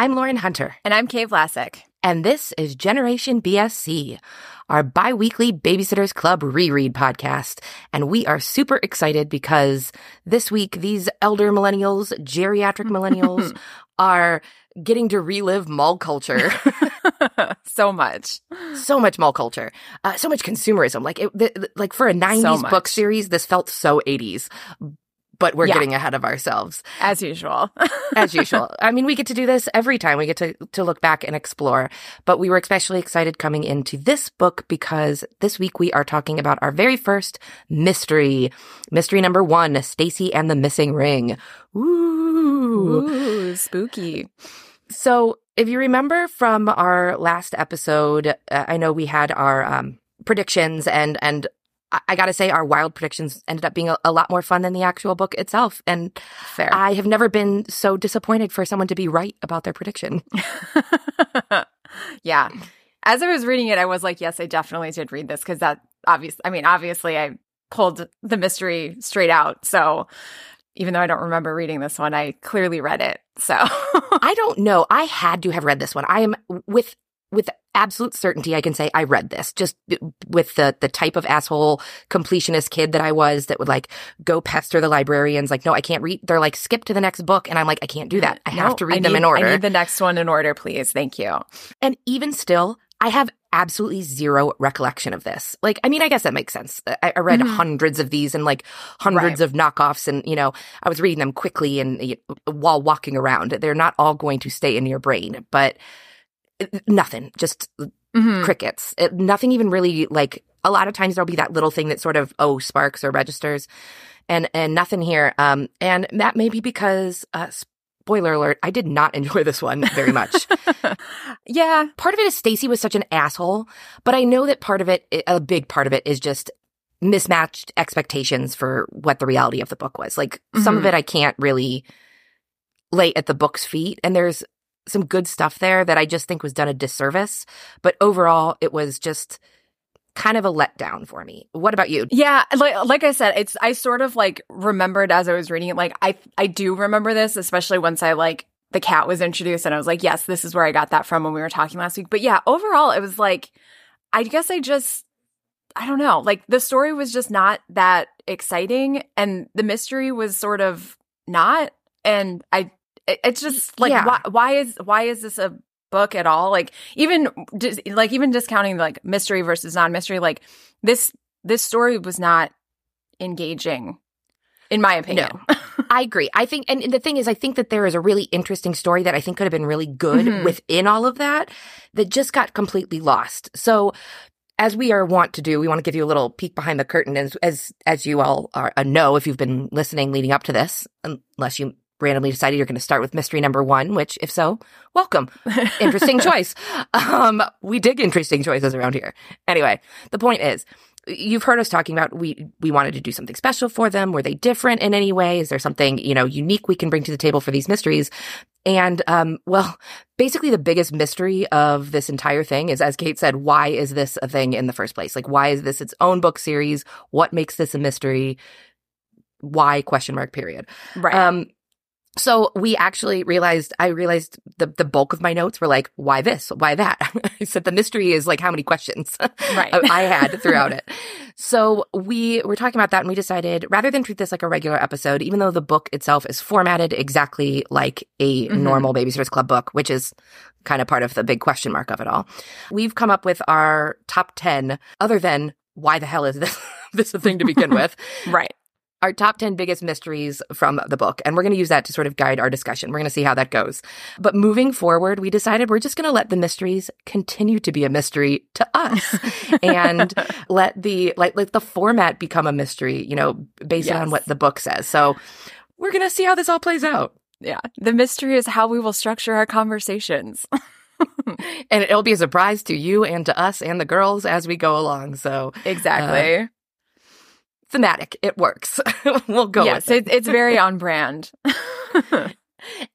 I'm Lauren Hunter. And I'm Kay Vlasic. And this is Generation BSC, our bi weekly Babysitters Club reread podcast. And we are super excited because this week, these elder millennials, geriatric millennials, are getting to relive mall culture. so much. So much mall culture. Uh, so much consumerism. Like, it, the, like for a 90s so book series, this felt so 80s but we're yeah. getting ahead of ourselves. As usual. As usual. I mean, we get to do this every time. We get to, to look back and explore. But we were especially excited coming into this book because this week we are talking about our very first mystery. Mystery number one, Stacey and the Missing Ring. Ooh. Ooh, spooky. So if you remember from our last episode, uh, I know we had our, um, predictions and and I gotta say, our wild predictions ended up being a, a, lot more fun than the actual book itself. And Fair. I have never been so disappointed for someone to be right about their prediction. yeah. As I was reading it, I was like, yes, I definitely did read this because that obviously, I mean, obviously, I pulled the mystery straight out. So even though I don't remember reading this one, I clearly read it. So I don't know. I had to have read this one. I am with with absolute certainty I can say I read this just with the the type of asshole completionist kid that I was that would like go pester the librarians like no I can't read they're like skip to the next book and I'm like I can't do that I no, have to read them in order I need the next one in order please thank you and even still I have absolutely zero recollection of this. Like, I mean, I guess that makes sense. I, I read mm-hmm. hundreds of these and like hundreds right. of knockoffs, and you know, I was reading them quickly and you know, while walking around. They're not all going to stay in your brain, but nothing, just mm-hmm. crickets. It, nothing even really like a lot of times there'll be that little thing that sort of oh sparks or registers, and and nothing here. Um, and that may be because uh, spoiler alert, I did not enjoy this one very much. yeah. Part of it is Stacey was such an asshole, but I know that part of it, a big part of it is just mismatched expectations for what the reality of the book was. Like mm-hmm. some of mm-hmm. it I can't really lay at the book's feet. And there's some good stuff there that I just think was done a disservice. But overall, it was just kind of a letdown for me. What about you? Yeah, like like I said, it's I sort of like remembered as I was reading it. Like I I do remember this, especially once I like the cat was introduced, and I was like, yes, this is where I got that from when we were talking last week. But yeah, overall, it was like, I guess I just. I don't know. Like the story was just not that exciting and the mystery was sort of not and I it's just like yeah. why, why is why is this a book at all? Like even like even discounting like mystery versus non-mystery like this this story was not engaging in my opinion. No, i agree. I think and the thing is i think that there is a really interesting story that i think could have been really good mm-hmm. within all of that that just got completely lost. So as we are wont to do, we want to give you a little peek behind the curtain, as as as you all are, uh, know if you've been listening leading up to this, unless you randomly decided you're going to start with mystery number one, which if so, welcome. Interesting choice. Um, we dig interesting choices around here. Anyway, the point is, you've heard us talking about we we wanted to do something special for them. Were they different in any way? Is there something you know unique we can bring to the table for these mysteries? And um, well, basically, the biggest mystery of this entire thing is, as Kate said, why is this a thing in the first place? Like, why is this its own book series? What makes this a mystery? Why? Question mark. Period. Right. Um, so we actually realized, I realized the, the bulk of my notes were like, why this? Why that? I said the mystery is like how many questions right. I had throughout it. So we were talking about that and we decided rather than treat this like a regular episode, even though the book itself is formatted exactly like a mm-hmm. normal Babysitters Club book, which is kind of part of the big question mark of it all, we've come up with our top 10 other than why the hell is this, this a thing to begin with? right our top 10 biggest mysteries from the book. And we're going to use that to sort of guide our discussion. We're going to see how that goes. But moving forward, we decided we're just going to let the mysteries continue to be a mystery to us and let the, like, let the format become a mystery, you know, based yes. on what the book says. So we're going to see how this all plays out. Yeah. The mystery is how we will structure our conversations. and it'll be a surprise to you and to us and the girls as we go along. So exactly. Uh, thematic. It works. we'll go. Yes, it. it's very on brand.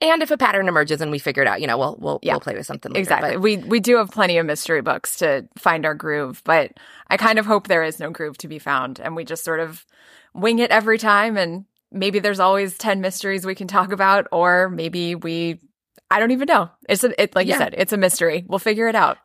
and if a pattern emerges and we figure it out, you know, we'll we'll, yeah. we'll play with something. Later, exactly. But. We we do have plenty of mystery books to find our groove, but I kind of hope there is no groove to be found, and we just sort of wing it every time. And maybe there's always ten mysteries we can talk about, or maybe we I don't even know. It's a, it, like Yeah. you said, it's a mystery. We'll figure it out.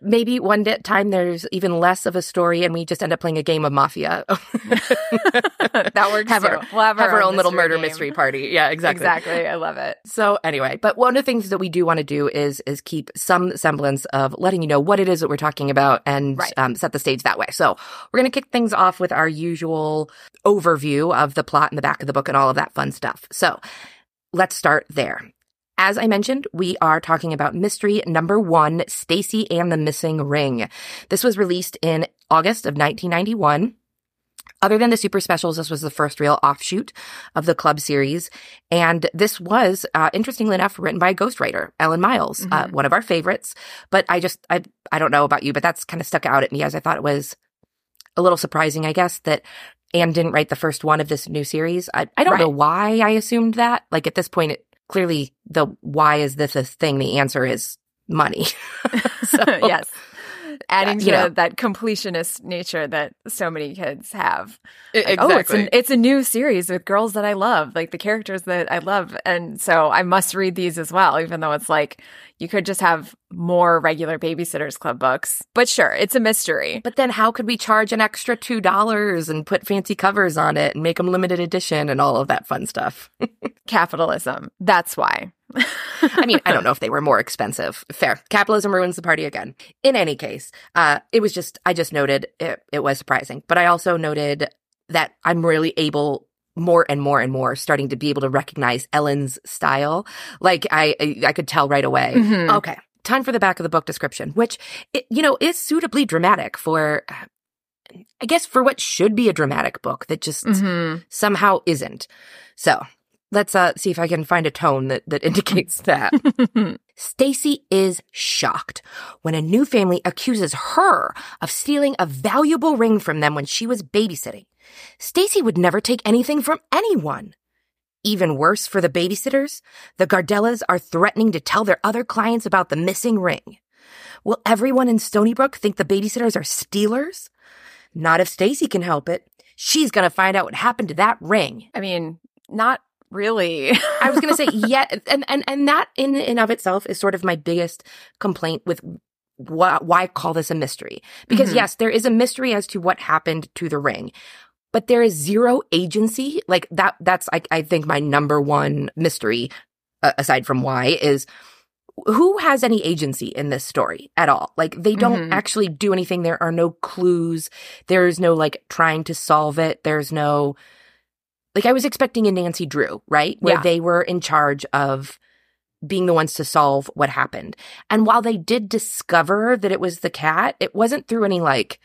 Maybe one day, time there's even less of a story and we just end up playing a game of mafia. that works have too. our, we'll have, have our own little murder game. mystery party. Yeah, exactly. Exactly. I love it. So anyway, but one of the things that we do want to do is is keep some semblance of letting you know what it is that we're talking about and Right. um, set the stage that way. So we're going to kick things off with our usual overview of the plot in the back of the book and all of that fun stuff. So let's start there. As I mentioned, we are talking about mystery number one, Stacey and the Missing Ring. This was released in August of 1991. Other than the super specials, this was the first real offshoot of the club series. And this was, uh, interestingly enough, written by a ghostwriter, Ellen Miles, uh, Mhm. one of our favorites. But I just, I, I don't know about you, but that's kind of stuck out at me as I thought it was a little surprising, I guess, that Ann didn't write the first one of this new series. I, I don't Right. know why I assumed that. Like at this point, it clearly the why is this a thing? The answer is money. so, yes. Adding you to know. that completionist nature that so many kids have. e- Like, Oh, it's, an, it's a new series with girls that I love, like the characters that I love. And so I must read these as well, even though it's like you could just have more regular Babysitters Club books. But sure, it's a mystery. But then how could we charge an extra $2 and put fancy covers on it and make them limited edition and all of that fun stuff? Capitalism. That's why. I mean, I don't know if they were more expensive. Fair. Capitalism ruins the party again. In any case, uh, it was just, I just noted it, it was surprising. But I also noted that I'm really able more and more and more starting to be able to recognize Ellen's style. Like I, I, could tell right away. Mhm. Okay. Time for the back of the book description, which, it, you know, is suitably dramatic for, I guess, for what should be a dramatic book that just Mhm. somehow isn't. So let's uh, see if I can find a tone that, that indicates that. Stacey is shocked when a new family accuses her of stealing a valuable ring from them when she was babysitting. Stacey would never take anything from anyone. Even worse for the babysitters, the Gardellas are threatening to tell their other clients about the missing ring. Will everyone in Stoneybrook think the babysitters are stealers? Not if Stacey can help it. She's gonna find out what happened to that ring. I mean, not really. I was going to say, yeah, and, and, and that in and of itself is sort of my biggest complaint with why, why call this a mystery? Because Mhm. yes, there is a mystery as to what happened to the ring, but there is zero agency. Like that, that's, I, I think my number one mystery, uh, aside from why is who has any agency in this story at all? Like they don't Mhm. actually do anything. There are no clues. There's no like trying to solve it. There's no, like I was expecting a Nancy Drew, right? Where Yeah. they were in charge of being the ones to solve what happened. And while they did discover that it was the cat, it wasn't through any like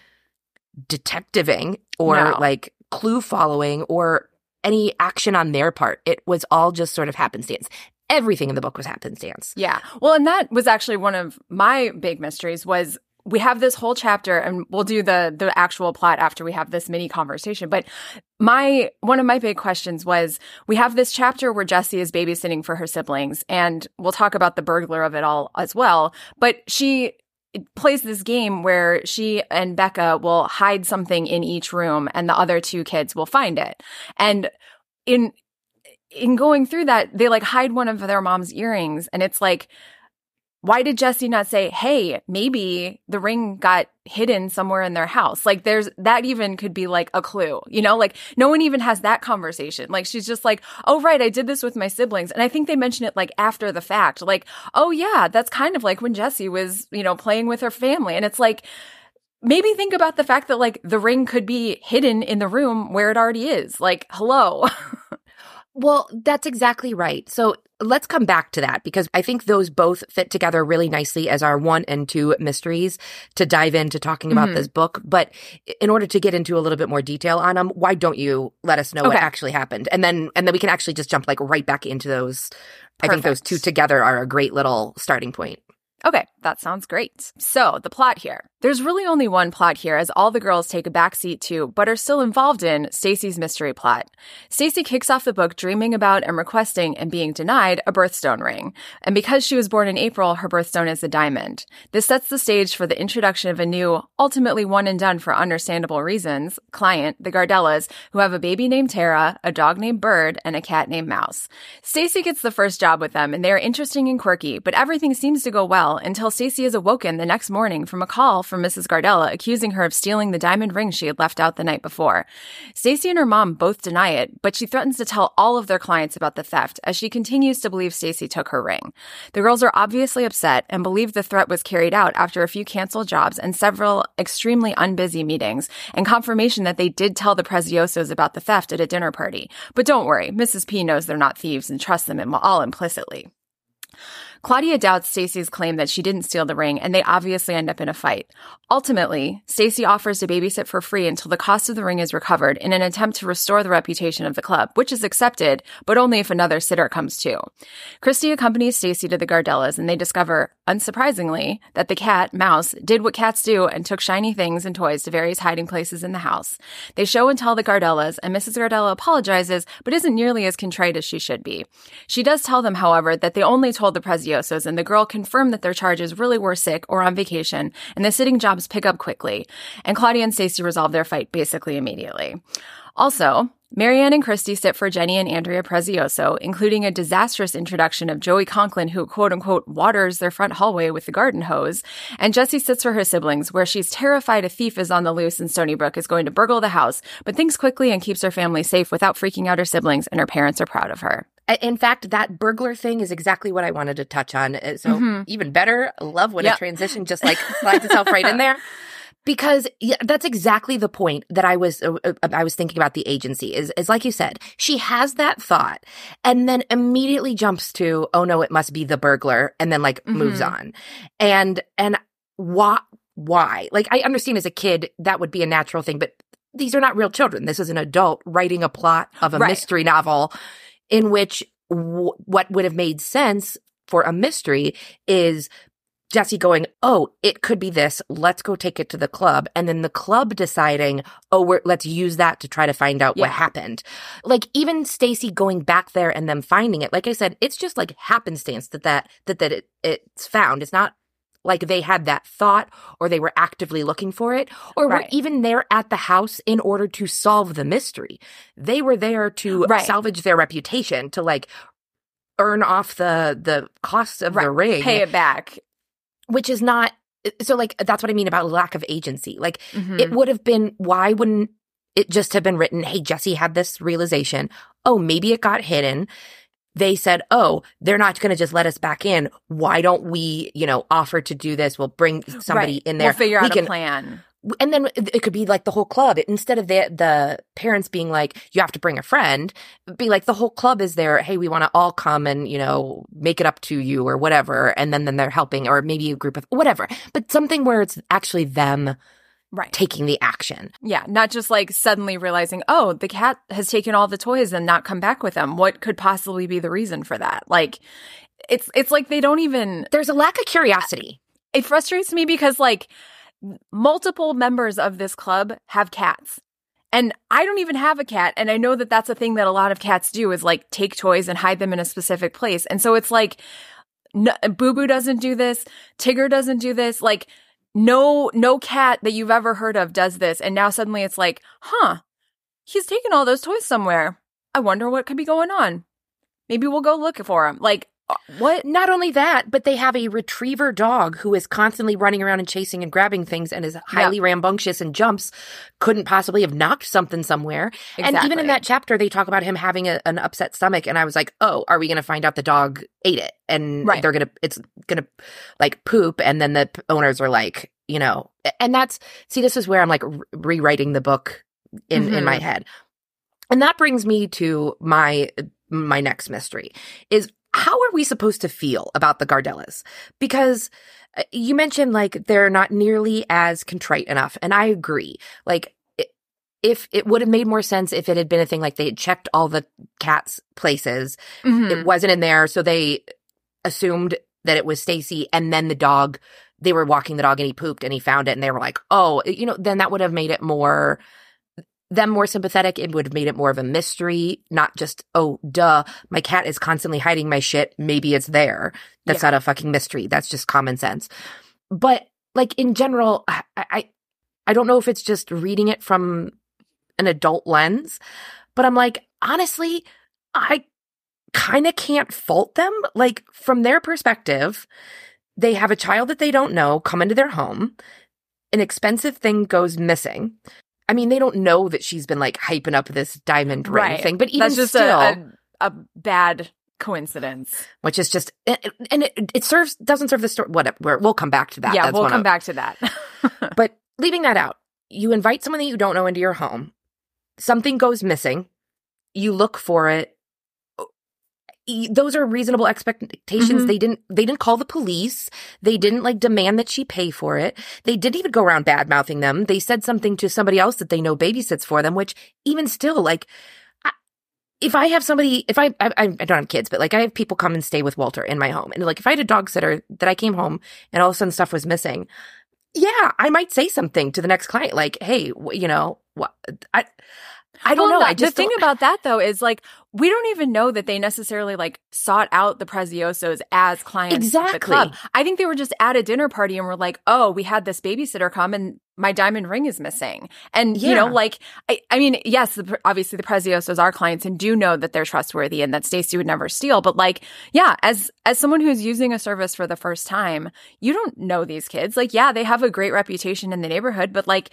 detectiving or No. like clue following or any action on their part. It was all just sort of happenstance. Everything in the book was happenstance. Yeah. Well, and that was actually one of my big mysteries was we have this whole chapter and we'll do the the actual plot after we have this mini conversation. But my one of my big questions was we have this chapter where Jessi is babysitting for her siblings and we'll talk about the burglar of it all as well. But she plays this game where she and Becca will hide something in each room and the other two kids will find it. And in in going through that, they like hide one of their mom's earrings and it's like why did Jessi not say, "Hey, maybe the ring got hidden somewhere in their house?" Like there's that even could be like a clue. You know, like no one even has that conversation. Like she's just like, "Oh right, I did this with my siblings." And I think they mention it like after the fact. Like, "Oh yeah, that's kind of like when Jessi was, you know, playing with her family." And it's like maybe think about the fact that like the ring could be hidden in the room where it already is. Like, hello. Well, that's exactly right. So let's come back to that because I think those both fit together really nicely as our one and two mysteries to dive into talking about Mhm. this book. But in order to get into a little bit more detail on them, why don't you let us know what actually happened? And then, and then we can actually just jump like right back into those. I think those two together are a great little starting point. Okay, that sounds great. So, the plot here. There's really only one plot here as all the girls take a backseat to, but are still involved in, Stacey's mystery plot. Stacey kicks off the book dreaming about and requesting and being denied a birthstone ring. And because she was born in April, her birthstone is a diamond. This sets the stage for the introduction of a new, ultimately one and done for understandable reasons, client, the Gardellas, who have a baby named Tara, a dog named Bird, and a cat named Mouse. Stacey gets the first job with them and they are interesting and quirky, but everything seems to go well until Stacey is awoken the next morning from a call from Mrs. Gardella accusing her of stealing the diamond ring she had left out the night before. Stacey and her mom both deny it, but she threatens to tell all of their clients about the theft as she continues to believe Stacey took her ring. The girls are obviously upset and believe the threat was carried out after a few canceled jobs and several extremely unbusy meetings and confirmation that they did tell the Preziosos about the theft at a dinner party. But don't worry, Mrs. P knows they're not thieves and trusts them all implicitly. Claudia doubts Stacey's claim that she didn't steal the ring, and they obviously end up in a fight. Ultimately, Stacey offers to babysit for free until the cost of the ring is recovered in an attempt to restore the reputation of the club, which is accepted, but only if another sitter comes too. Kristy accompanies Stacey to the Gardellas, and they discover, unsurprisingly, that the cat, Mouse, did what cats do and took shiny things and toys to various hiding places in the house. They show and tell the Gardellas, and Mrs. Gardella apologizes, but isn't nearly as contrite as she should be. She does tell them, however, that they only told the Prezio and the girl confirmed that their charges really were sick or on vacation, and the sitting jobs pick up quickly. And Claudia and Stacey resolve their fight basically immediately. Also, Mary Anne and Kristy sit for Jenny and Andrea Prezioso, including a disastrous introduction of Joey Conklin, who quote unquote waters their front hallway with the garden hose. And Jessi sits for her siblings, where she's terrified a thief is on the loose and Stoneybrook is going to burgle the house, but thinks quickly and keeps her family safe without freaking out her siblings, and her parents are proud of her. In fact, that burglar thing is exactly what I wanted to touch on. Uh, so mm-hmm. even better, love when yep. a transition just like slides itself right in there. Because yeah, that's exactly the point that I was uh, uh, I was thinking about the agency is is like you said she has that thought and then immediately jumps to oh no it must be the burglar and then like mm-hmm. moves on and and why why like I understand as a kid that would be a natural thing but these are not real children this is an adult writing a plot of a right. mystery novel in which w- what would have made sense for a mystery is Jessi going, "Oh, it could be this. Let's go take it to the club." And then the club deciding, "Oh, we're, let's use that to try to find out yeah. what happened." Like even Stacey going back there and them finding it. Like I said, it's just like happenstance that that that that it, it's found. It's not like they had that thought or they were actively looking for it or right. were even there at the house in order to solve the mystery. They were there to right. salvage their reputation, to like earn off the the costs of right. the ring, pay it back, which is not so like that's what I mean about lack of agency. Like mm-hmm. it would have been why wouldn't it just have been written, "Hey, Jessi had this realization. Oh, maybe it got hidden." They said, Oh, they're not going to just let us back in. Why don't we, you know, offer to do this? We'll bring somebody right. in there. We'll figure we out can, a plan. And then it could be like the whole club. Instead of the, the parents being like, you have to bring a friend, be like the whole club is there. Hey, we want to all come and, you know, make it up to you or whatever. And then, then they're helping or maybe a group of whatever, but something where it's actually them right. taking the action. Yeah, not just like suddenly realizing, oh, the cat has taken all the toys and not come back with them. What could possibly be the reason for that? Like it's it's like they don't even There's a lack of curiosity. It frustrates me because like multiple members of this club have cats. And I don't even have a cat. And I know that that's a thing that a lot of cats do is like take toys and hide them in a specific place. And so it's like, no, Boo Boo doesn't do this. Tigger doesn't do this. Like no no cat that you've ever heard of does this. And now suddenly it's like huh he's taken all those toys somewhere. I wonder what could be going on. Maybe we'll go look for him like what? Not only that, but they have a retriever dog who is constantly running around and chasing and grabbing things and is highly yeah. rambunctious and jumps. Couldn't possibly have knocked something somewhere. Exactly. And even in that chapter, they talk about him having a, an upset stomach. And I was like, oh, are we going to find out the dog ate it? And right. they're going to, it's going to like poop. And then the owners are like, you know, and that's, see, this is where I'm like re- rewriting the book in, mm-hmm. in my mm-hmm. head. And that brings me to my my next mystery is how are we supposed to feel about the Gardellas? Because uh, you mentioned like they're not nearly as contrite enough. And I agree. Like, if it would have made more sense if it had been a thing like they had checked all the cats' places, mm-hmm. it wasn't in there, so they assumed that it was Stacy, and then the dog they were walking the dog and he pooped and he found it and they were like, oh, you know, then that would have made it more them more sympathetic. It would have made it more of a mystery, not just, oh, duh, my cat is constantly hiding my shit. Maybe it's there. That's yeah. not a fucking mystery. That's just common sense. But like in general, I, I, I don't know if it's just reading it from an adult lens, but I'm like, honestly, I kind of can't fault them. Like from their perspective, they have a child that they don't know come into their home. An expensive thing goes missing. I mean, they don't know that she's been like hyping up this diamond ring right. thing, but even That's just still, a, a, a bad coincidence. Which is just, and it, it serves, doesn't serve the story. Whatever. We'll come back to that. Yeah, That's we'll come of, back to that. but leaving that out, you invite someone that you don't know into your home. Something goes missing. You look for it those are reasonable expectations. Mm-hmm. They didn't, they didn't call the police. They didn't like demand that she pay for it. They didn't even go around bad mouthing them. They said something to somebody else that they know babysits for them, which even still, like, if I have somebody, if I, I, I don't have kids, but like I have people come and stay with Walter in my home. And like, if I had a dog sitter that I came home and all of a sudden stuff was missing, yeah, I might say something to the next client, like, Hey, you know, what I, I don't well, know. I just the thing about that though is like we don't even know that they necessarily like sought out the Preziosos as clients exactly. the club. I think they were just at a dinner party and were like, "Oh, we had this babysitter come and my diamond ring is missing." And yeah. you know, like I, I mean, yes, the, obviously the Preziosos are clients and do know that they're trustworthy and that Stacey would never steal. But like, yeah, as as someone who's using a service for the first time, you don't know these kids. Like, yeah, they have a great reputation in the neighborhood, but like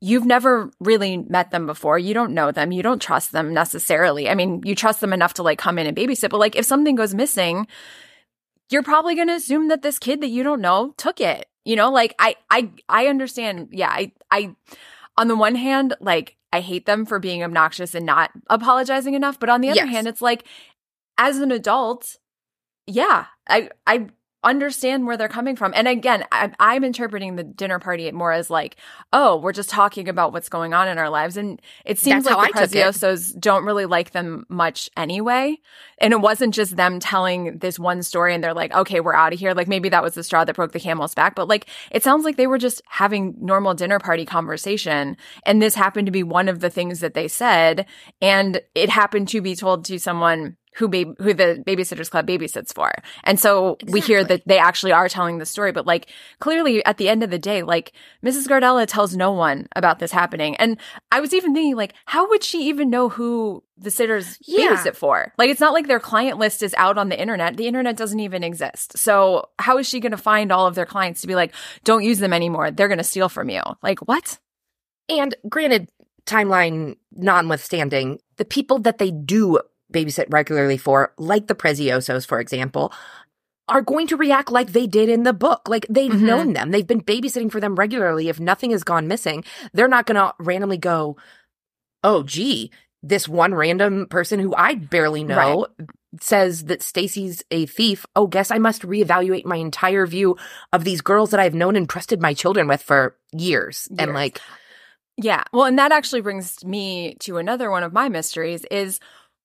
you've never really met them before. You don't know them. You don't trust them necessarily. I mean, you trust them enough to like come in and babysit, but like if something goes missing, you're probably going to assume that this kid that you don't know took it. You know, like I I I understand. Yeah, I I on the one hand, like I hate them for being obnoxious and not apologizing enough, but on the other yes. hand, it's like as an adult, yeah, I I understand where they're coming from. And again, I, am interpreting the dinner party more as like, oh, we're just talking about what's going on in our lives. And it seems That's like the Preziosos don't really like them much anyway. And it wasn't just them telling this one story and they're like, okay, we're out of here. Like maybe that was the straw that broke the camel's back. But like, it sounds like they were just having normal dinner party conversation. And this happened to be one of the things that they said. And it happened to be told to someone who ba- who the babysitters club babysits for. And so exactly. we hear that they actually are telling the story, but like clearly at the end of the day, like Mrs. Gardella tells no one about this happening. And I was even thinking like, how would she even know who the sitters yeah. babysit for? Like it's not like their client list is out on the internet. The internet doesn't even exist. So how is she going to find all of their clients to be like, don't use them anymore. They're going to steal from you. Like what? And granted, timeline notwithstanding, the people that they do babysit regularly for, like the Preziosos, for example, are going to react like they did in the book. Like they've mm-hmm. known them. They've been babysitting for them regularly. If nothing has gone missing, they're not going to randomly go, oh, gee, this one random person who I barely know right. says that Stacey's a thief. Oh, guess I must reevaluate my entire view of these girls that I've known and trusted my children with for years. years. And like, yeah. Well, and that actually brings me to another one of my mysteries is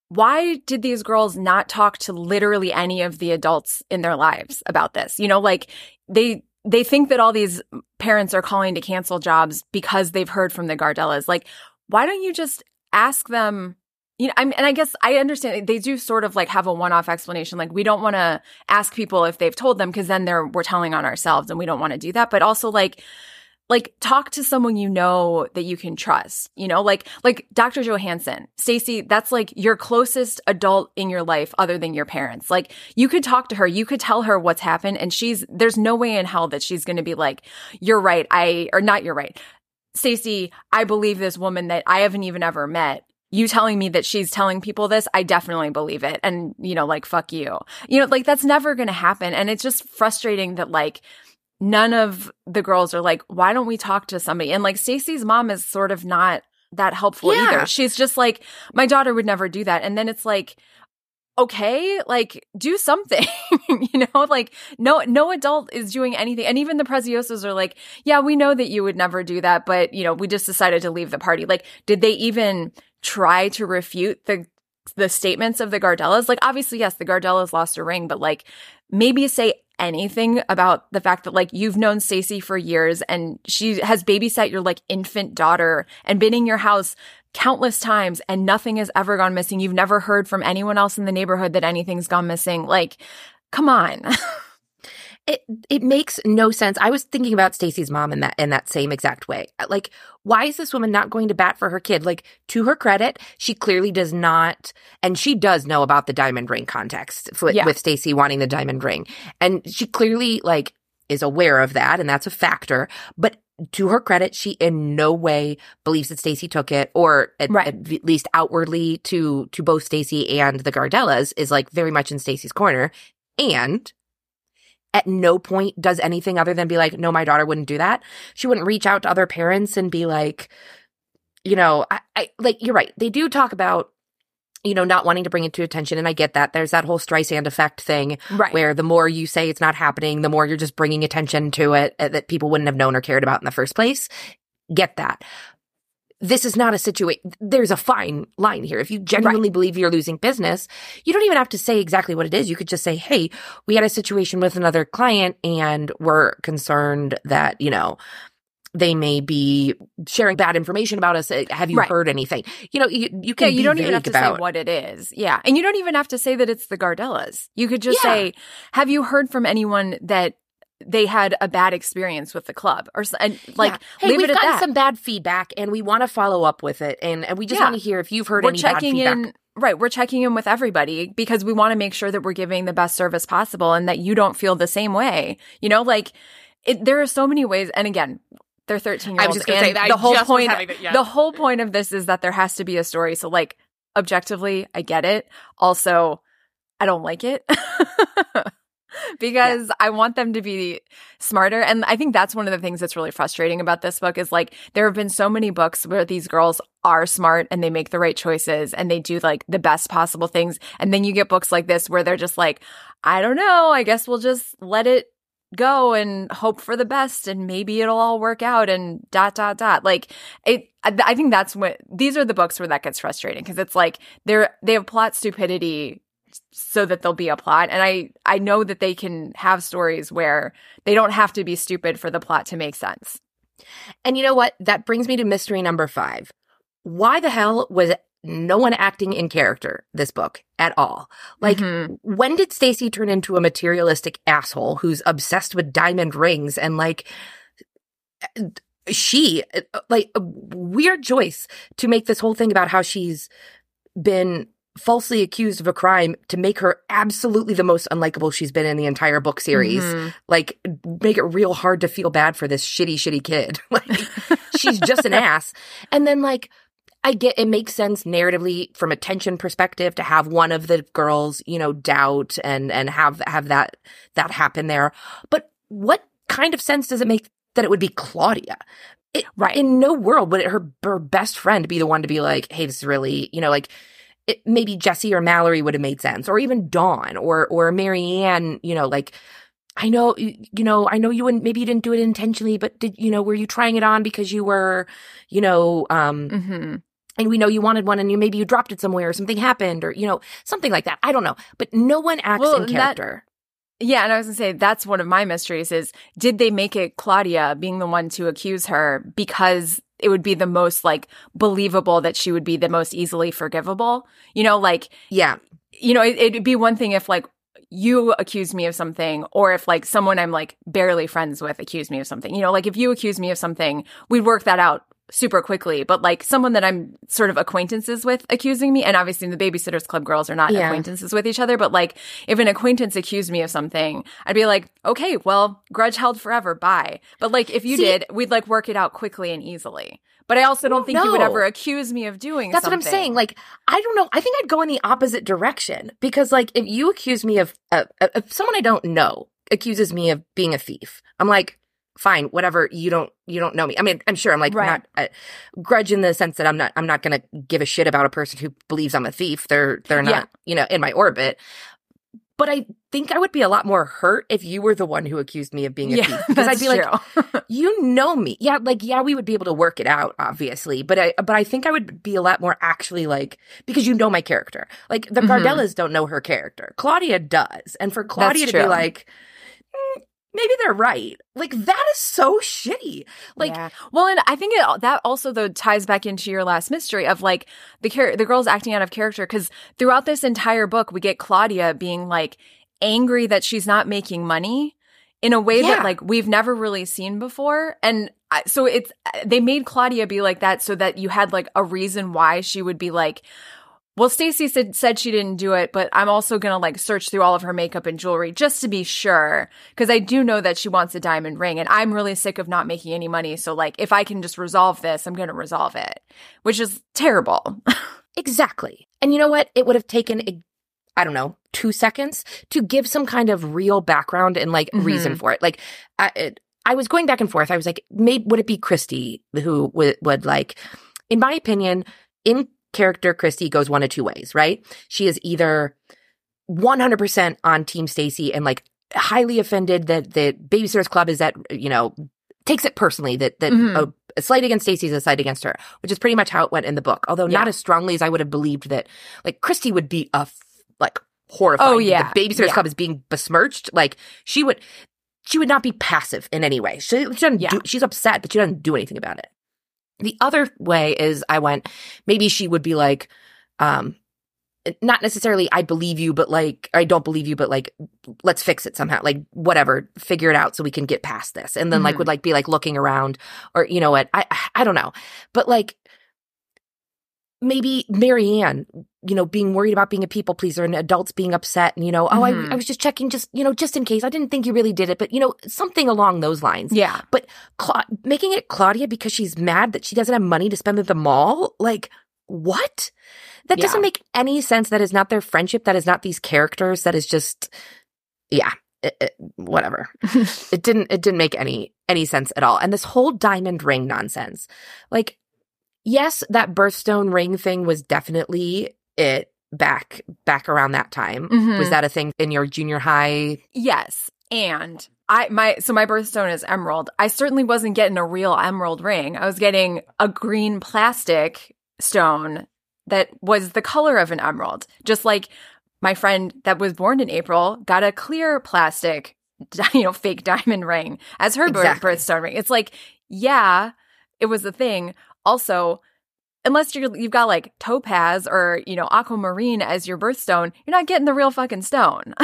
why did these girls not talk to literally any of the adults in their lives about this? You know, like they they think that all these parents are calling to cancel jobs because they've heard from the Gardellas. Like, why don't you just ask them? You know, I'm, and I guess I understand they do sort of like have a one-off explanation. Like, we don't want to ask people if they've told them because then they're we're telling on ourselves, and we don't want to do that. But also, like, like talk to someone you know that you can trust you know like like dr johanssen stacey that's like your closest adult in your life other than your parents like you could talk to her you could tell her what's happened and she's there's no way in hell that she's going to be like you're right i or not you're right stacey i believe this woman that i haven't even ever met you telling me that she's telling people this, I definitely believe it. And, you know, like, fuck you. You know, like that's never going to happen. And it's just frustrating that like, none of the girls are like, why don't we talk to somebody? And like Stacey's mom is sort of not that helpful yeah. either. She's just like, my daughter would never do that. And then it's like, okay, like do something, you know, like no, no adult is doing anything. And even the Preziosos are like, yeah, we know that you would never do that, but you know, we just decided to leave the party. Like, did they even try to refute the the statements of the Gardellas. Like, obviously, yes, the Gardellas lost a ring, but like, maybe say anything about the fact that like you've known Stacey for years and she has babysat your like infant daughter and been in your house countless times and nothing has ever gone missing. You've never heard from anyone else in the neighborhood that anything's gone missing. Like, come on. it it makes no sense. I was thinking about Stacey's mom in that in that same exact way. Like, why is this woman not going to bat for her kid? Like, to her credit, she clearly does not, and she does know about the diamond ring context with, yeah. with Stacey wanting the diamond ring, and she clearly like is aware of that, and that's a factor. But to her credit, she in no way believes that Stacey took it, or at, right. at, least outwardly to to both Stacey and the Gardellas is like very much in Stacey's corner. And at no point does anything other than be like, no, my daughter wouldn't do that. She wouldn't reach out to other parents and be like, you know, I, I like, you're right. They do talk about, you know, not wanting to bring it to attention. And I get that. There's that whole Streisand effect thing right. where the more you say it's not happening, the more you're just bringing attention to it uh, that people wouldn't have known or cared about in the first place. Get that this is not a situation. There's a fine line here. If you genuinely right. believe you're losing business, you don't even have to say exactly what it is. You could just say, Hey, we had a situation with another client and we're concerned that, you know, they may be sharing bad information about us. Uh, have you right. heard anything? You know, you, you can. Yeah, you don't even have to about... say what it is. Yeah, and you don't even have to say that it's the Gardellas. You could just yeah. say, "Have you heard from anyone that they had a bad experience with the club or and like yeah. hey, we've gotten that. some bad feedback and we want to follow up with it and, and we just yeah. want to hear if you've heard we're any checking bad feedback. in right we're checking in with everybody because we want to make sure that we're giving the best service possible and that you don't feel the same way you know like it, there are so many ways and again they're 13 year olds and say that. the whole point the whole point of this is that there has to be a story so like objectively i get it also i don't like it because yeah. I want them to be smarter. And I think that's one of the things that's really frustrating about this book is like there have been so many books where these girls are smart and they make the right choices and they do like the best possible things. And then you get books like this where they're just like, I don't know, I guess we'll just let it go and hope for the best and maybe it'll all work out and dot dot dot like it i think that's what these are the books where that gets frustrating because it's like they're they have plot stupidity so that there'll be a plot. And I, I know that they can have stories where they don't have to be stupid for the plot to make sense. And you know what? That brings me to mystery number five. Why the hell was no one acting in character this book at all? Like, mm-hmm. when did Stacey turn into a materialistic asshole who's obsessed with diamond rings and like, she like a weird choice to make this whole thing about how she's been falsely accused of a crime to make her absolutely the most unlikable she's been in the entire book series. Mm-hmm. Like, make it real hard to feel bad for this shitty, shitty kid. like, she's just an ass. And then, like, I get it makes sense narratively from a tension perspective to have one of the girls, you know, doubt and and have have that that happen there. But what kind of sense does it make that it would be Claudia? It, right. In no world would it her her best friend be the one to be like, "Hey, this is really, you know, like it, maybe Jessi or Mallory would have made sense, or even Dawn or or Mary Anne. You know, like I know you know I know you wouldn't maybe you didn't do it intentionally, but did you know were you trying it on because you were you know um. Mm-hmm. And we know you wanted one, and you maybe you dropped it somewhere, or something happened, or you know something like that. I don't know, but no one acts well, in character. That- yeah, and I was gonna say that's one of my mysteries is did they make it Claudia being the one to accuse her because it would be the most like believable that she would be the most easily forgivable. You know, like, yeah, you know, it, it'd be one thing if like you accuse me of something or if like someone I'm like barely friends with accused me of something. You know, like if you accuse me of something, we'd work that out super quickly, but like someone that I'm sort of acquaintances with accusing me, and obviously the Babysitters Club girls are not yeah. acquaintances with each other, but like if an acquaintance accused me of something, I'd be like, okay, well, grudge held forever, bye. But like if you See, did, we'd like work it out quickly and easily. But I also don't think no. you would ever accuse me of doing That's something. what I'm saying. Like, I don't know. I think I'd go in the opposite direction because, like, if you accuse me of, uh, if someone I don't know accuses me of being a thief, I'm like, fine, whatever. You don't, you don't know me. I mean, I'm sure I'm like right. not uh, grudge in the sense that I'm not, I'm not going to give a shit about a person who believes I'm a thief. They're, they're not, yeah. you know, in my orbit. But I think I would be a lot more hurt if you were the one who accused me of being a Yeah, thief. Because I'd be like, you know me. Yeah, like yeah, we would be able to work it out, obviously. But I but I think I would be a lot more actually like because you know my character. Like the Mhm. Gardellas don't know her character. Claudia does. And for Claudia to be like, "Mm, maybe they're right. Like that is so shitty. Like yeah. well, and I think it, that also though ties back into your last mystery of like the char- the girls acting out of character because throughout this entire book we get Claudia being like angry that she's not making money in a way Yeah. that like we've never really seen before, and I, so it's they made Claudia be like that so that you had like a reason why she would be like. Well, Stacey said said she didn't do it, but I'm also gonna like search through all of her makeup and jewelry just to be sure, because I do know that she wants a diamond ring, and I'm really sick of not making any money. So, like, if I can just resolve this, I'm gonna resolve it, which is terrible. Exactly. And you know what? It would have taken, I don't know, two seconds to give some kind of real background and like mm-hmm. reason for it. Like, I, it, I was going back and forth. I was like, maybe would it be Kristy who would, would like, in my opinion, in character, Kristy goes one of two ways, right? She is either 100% on Team Stacey and like highly offended that the Babysitters Club is at, you know, takes it personally that, that Mhm. a, a slight against Stacey is a slight against her, which is pretty much how it went in the book. Although not as strongly as I would have believed that, like, Kristy would be a, f- like, horrified. Oh, yeah. The Babysitters Yeah. Club is being besmirched. Like, she would, she would not be passive in any way. She, she doesn't Yeah. do, she's upset, but she doesn't do anything about it. The other way is I went, maybe she would be like, um, not necessarily I believe you, but like I don't believe you, but like let's fix it somehow. Like whatever, figure it out so we can get past this. And then like Mhm. would like be like looking around or you know what? I I don't know. But like maybe Mary Anne, you know, being worried about being a people pleaser and adults being upset and you know, oh Mhm. I I was just checking just, you know, just in case. I didn't think you really did it, but you know, something along those lines. yeah, Cla- making it Claudia because she's mad that she doesn't have money to spend at the mall? Like, what? That Yeah. doesn't make any sense. That is not their friendship. That is not these characters. That is just, yeah, it, it- whatever. it didn't, it didn't make any, any sense at all. And this whole diamond ring nonsense, like, yes, that birthstone ring thing was definitely it back, back around that time. Mhm. Was that a thing in your junior high? yes, and. I my so my birthstone is emerald. I certainly wasn't getting a real emerald ring. I was getting a green plastic stone that was the color of an emerald. Just like my friend that was born in April got a clear plastic, you know, fake diamond ring as her Exactly. birthstone ring. It's like, yeah, it was a thing. Also, unless you're you've got like topaz or you know aquamarine as your birthstone, you're not getting the real fucking stone.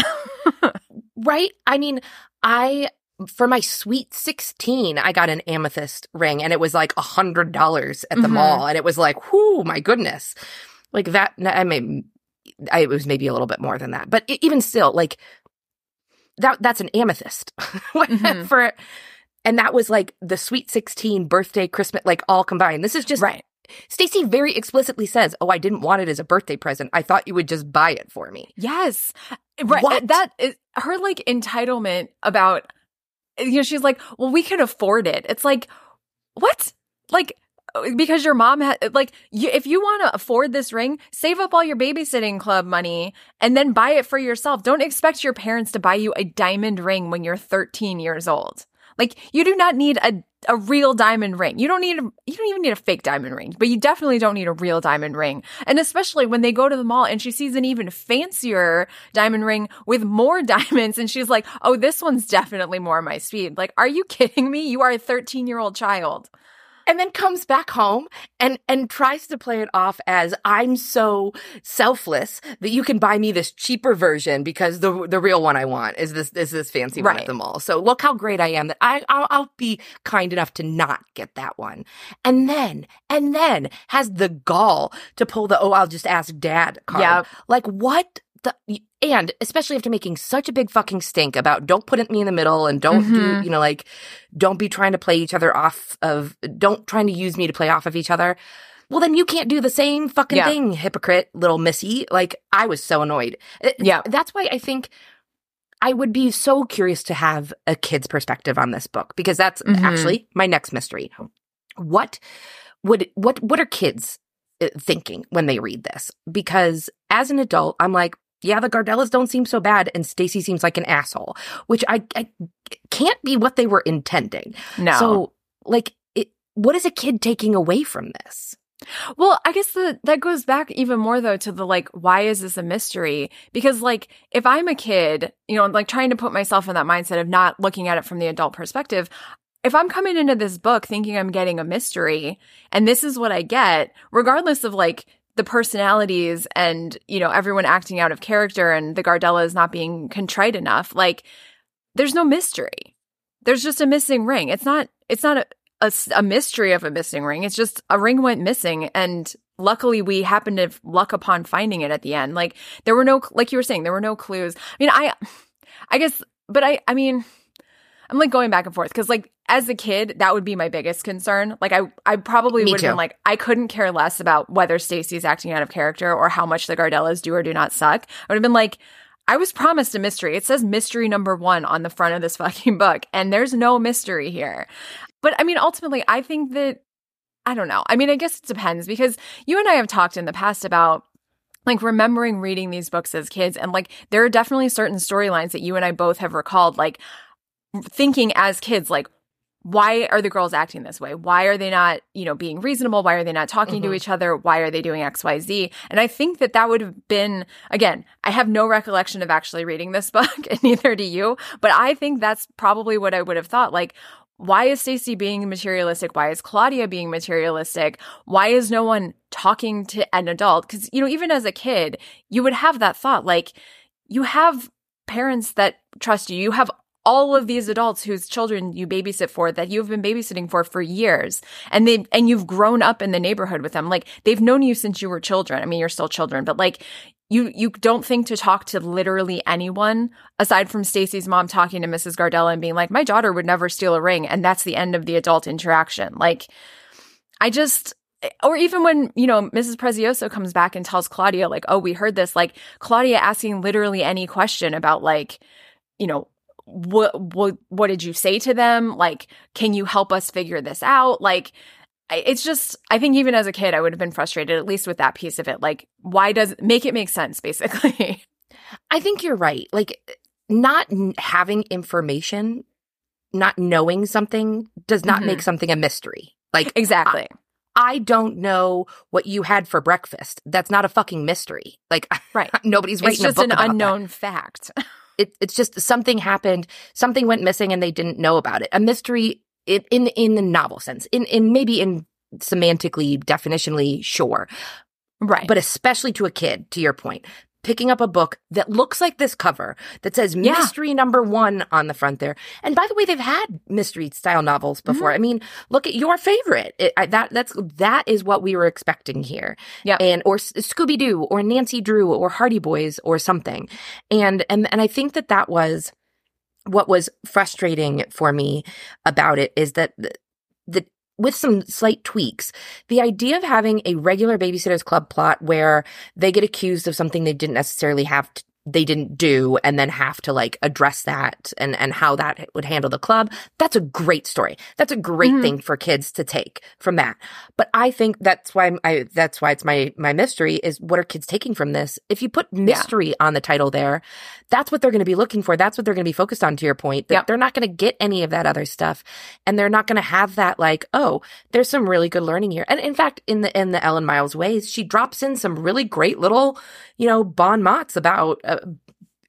Right? I mean, I for my sweet 16, I got an amethyst ring and it was like a hundred dollars at the Mhm. mall. And it was like, whoo, my goodness. Like that, I mean, I, it was maybe a little bit more than that, but even still, like that, that's an amethyst Mhm. for, and that was like the sweet 16 birthday, Christmas, like all combined. This is just, right. Stacey very explicitly says, Oh, I didn't want it as a birthday present. I thought you would just buy it for me. Yes. Right. What? That is her like entitlement about you know, she's like, Well, we can afford it. It's like, what? Like because your mom had like you, if you want to afford this ring save up all your babysitting club money and then buy it for yourself don't expect your parents to buy you a diamond ring when you're 13 years old like you do not need a a real diamond ring. You don't need a, you don't even need a fake diamond ring, but you definitely don't need a real diamond ring. And especially when they go to the mall and she sees an even fancier diamond ring with more diamonds and she's like, "Oh, this one's definitely more my speed." Like, are you kidding me? You are a 13-year-old child. And then comes back home and and tries to play it off as I'm so selfless that you can buy me this cheaper version because the the real one I want is this is this fancy one at Right. the mall. So look how great I am that I I'll, I'll be kind enough to not get that one. And then and then has the gall to pull the oh I'll just ask dad card. Yep. Like what the and especially after making such a big fucking stink about don't put me in the middle and don't do Mhm. you know like don't be trying to play each other off of don't trying to use me to play off of each other. Well then you can't do the same fucking Yeah. thing, hypocrite little missy. Like I was so annoyed. Yeah. That's why I think I would be so curious to have a kid's perspective on this book because that's Mhm. actually my next mystery. What would what what are kids uh, thinking when they read this? Because as an adult, I'm like, yeah, the Gardellas don't seem so bad, and Stacey seems like an asshole, which I, I can't be what they were intending. No. So, like, it, what is a kid taking away from this? Well, I guess the, that goes back even more though to the like, why is this a mystery? Because like, if I'm a kid, you know, like trying to put myself in that mindset of not looking at it from the adult perspective, if I'm coming into this book thinking I'm getting a mystery and this is what I get, regardless of like the personalities and, you know, everyone acting out of character and the Gardellas not being contrite enough, like there's no mystery. There's just a missing ring. It's not, it's not a, a, a mystery of a missing ring. It's just a ring went missing and luckily we happened to luck upon finding it at the end. Like there were no, like you were saying, there were no clues. I mean, I, I guess, but I, I mean, I'm like going back and forth because like as a kid, that would be my biggest concern. Like I, I probably would have been like, I couldn't care less about whether Stacey's acting out of character or how much the Gardellas do or do not suck. I would have been like, I was promised a mystery. It says mystery number one on the front of this fucking book, and there's no mystery here. But I mean, ultimately, I think that I don't know. I mean, I guess it depends because you and I have talked in the past about like remembering reading these books as kids and like there are definitely certain storylines that you and I both have recalled like thinking as kids like why are the girls acting this way? Why are they not, you know, being reasonable? Why are they not talking to Mhm. each other? Why are they doing XYZ? And I think that that would have been, again, I have no recollection of actually reading this book and neither do you, but I think that's probably what I would have thought. Like, why is Stacey being materialistic? Why is Claudia being materialistic? Why is no one talking to an adult? Because, you know, even as a kid, you would have that thought. Like, you have parents that trust you. You have all of these adults whose children you babysit for that you've been babysitting for for years and they and you've grown up in the neighborhood with them like they've known you since you were children i mean you're still children but like you you don't think to talk to literally anyone aside from Stacey's mom talking to Mrs. Gardella and being like my daughter would never steal a ring and that's the end of the adult interaction like i just or even when you know Mrs. Prezzioso comes back and tells Claudia like oh we heard this like Claudia asking literally any question about like you know what what what did you say to them like can you help us figure this out like it's just i think even as a kid i would have been frustrated at least with that piece of it like why does make it make sense basically I think you're right. Like, not having information, not knowing something does not Mhm. make something a mystery. Like, exactly I don't know what you had for breakfast. That's not a fucking mystery. Like, right nobody's it's writing just a book an about that. unknown fact It, it's just something happened, something went missing, and they didn't know about it. A mystery in in, in the novel sense, in in maybe in semantically, definitionally, sure, right but especially to a kid. To your point, picking up a book that looks like this cover that says Yeah. mystery number one on the front there. And by the way, they've had mystery style novels before. Mm-hmm. I mean, look at your favorite. It, I, that that's that is what we were expecting here. Yeah, and or Scooby Doo or Nancy Drew or Hardy Boys or something. And and and I think that that was what was frustrating for me about it is that the, the with some slight tweaks, the idea of having a regular babysitters club plot where they get accused of something they didn't necessarily have to, they didn't do and then have to like address that and and how that would handle the club that's a great story. That's a great Mhm. thing for kids to take from that. But i think that's why i that's why it's my my mystery is what are kids taking from this? If you put mystery on the title there that's what they're going to be looking for that's what they're going to be focused on to your point that Yep. they're not going to get any of that other stuff and they're not going to have that like oh there's some really good learning here and in fact in the in the ellen miles ways she drops in some really great little you know bon mots about uh,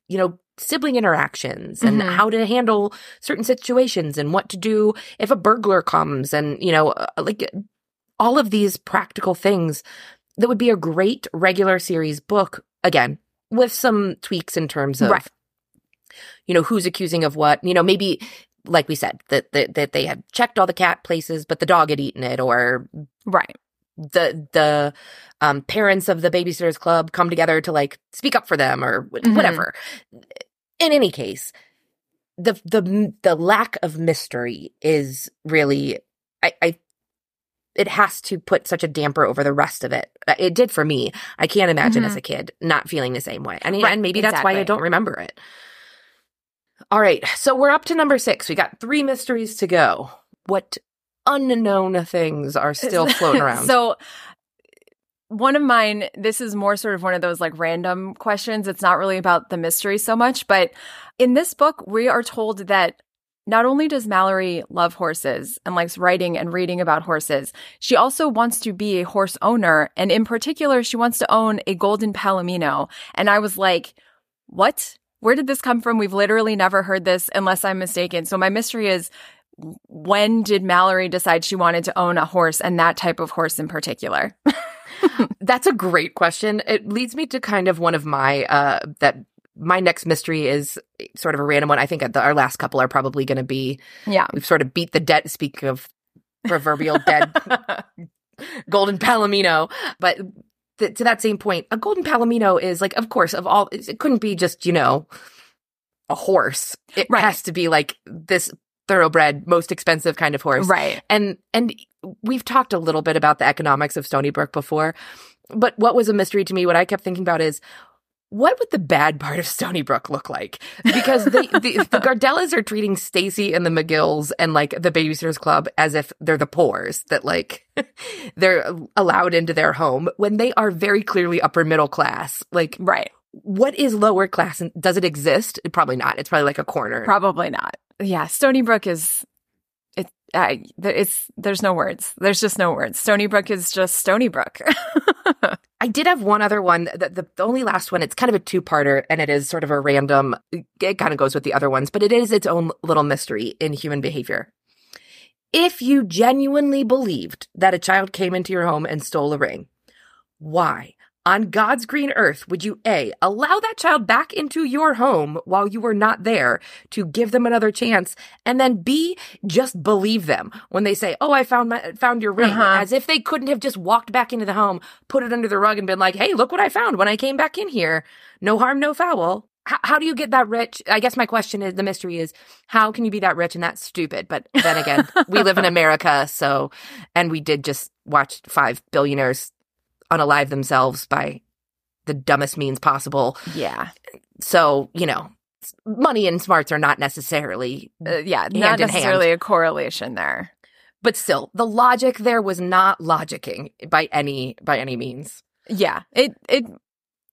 you know sibling interactions and Mhm. how to handle certain situations and what to do if a burglar comes and you know uh, like all of these practical things that would be a great regular series book again with some tweaks in terms of Right. you know who's accusing of what you know maybe like we said that, that that they had checked all the cat places but the dog had eaten it or right the the um parents of the babysitters club come together to like speak up for them or Mhm. whatever in any case the the the lack of mystery is really i i it has to put such a damper over the rest of it. Uh, it did for me. I can't imagine Mhm. as a kid not feeling the same way. I mean Right, and maybe that's why i don't remember it. All right so we're up to number six. We got three mysteries to go. What unknown things are still floating around? So one of mine, this is more sort of one of those like random questions. It's not really about the mystery so much, but in this book, we are told that not only does Mallory love horses and likes writing and reading about horses, she also wants to be a horse owner. And in particular, she wants to own a golden palomino. And I was like, what? Where did this come from? We've literally never heard this unless I'm mistaken. So my mystery is when did Mallory decide she wanted to own a horse and that type of horse in particular? That's a great question. It leads me to kind of one of my uh that my next mystery is eh, sort of a random one. I think the, our last couple are probably going to be yeah. We've sort of beat the dead. Speak of proverbial dead golden palomino, but th- to that same point, a golden palomino is like, of course, of all it couldn't be just you know a horse. It Right. has to be like this thoroughbred, most expensive kind of horse, right. and and we've talked a little bit about the economics of Stoneybrook before, but what was a mystery to me, what I kept thinking about is what would the bad part of Stoneybrook look like? Because they, the, the Gardellas are treating Stacey and the McGills and like the Babysitters Club as if they're the poors that like they're allowed into their home when they are very clearly upper middle class. Like, Right. what is lower class? And does it exist? Probably not. It's probably like a corner. Probably not. Yeah, Stoneybrook is it. Uh, it's there's no words. There's just no words. Stoneybrook is just Stoneybrook. I did have one other one. The, the, the only last one, it's kind of a two parter and it is sort of a random, it kind of goes with the other ones, but it is its own little mystery in human behavior. If you genuinely believed that a child came into your home and stole a ring, why on God's green earth would you A, allow that child back into your home while you were not there to give them another chance, and then B, just believe them when they say, Oh, I found my, found your ring, Uh-huh. as if they couldn't have just walked back into the home, put it under the rug and been like, Hey, look what I found when I came back in here. No harm, no foul. How, how do you get that rich? I guess my question is the mystery is how can you be that rich and that stupid? But then again, we live in America, so, and we did just watch five billionaires unalive themselves by the dumbest means possible. yeah, So, you know, money and smarts are not necessarily, uh, yeah, Hand not necessarily a correlation there. but still, the logic there was not logicking by any, by any means. Yeah, it it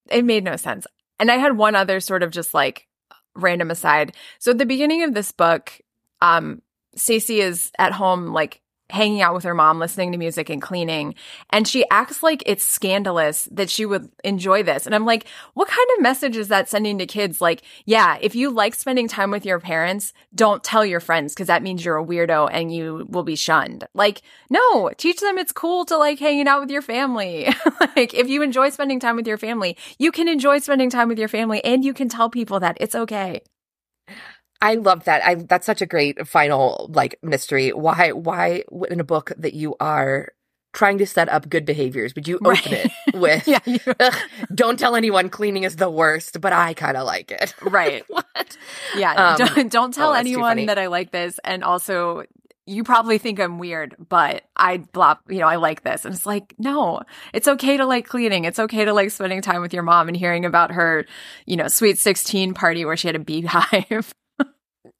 it made no sense. And I had one other sort of just like random aside. So at the beginning of this book, um, Stacey is at home like hanging out with her mom, listening to music and cleaning, and she acts like it's scandalous that she would enjoy this. And I'm like, what kind of message is that sending to kids? Like, yeah, if you like spending time with your parents, don't tell your friends because that means you're a weirdo and you will be shunned. Like, no, teach them it's cool to like hanging out with your family. like, if you enjoy spending time with your family, you can enjoy spending time with your family and you can tell people that it's okay. I love that. I that's such a great final like mystery. Why why in a book that you are trying to set up good behaviors, would you open Right. it with Yeah, you- "Ugh, don't tell anyone cleaning is the worst, but I kind of like it. Right. what? Yeah, Um, don't, don't tell oh, anyone that I like this. And also, you probably think I'm weird, but I blah, you know, I like this. And it's like, no, it's okay to like cleaning. It's okay to like spending time with your mom and hearing about her, you know, sweet 16 party where she had a beehive.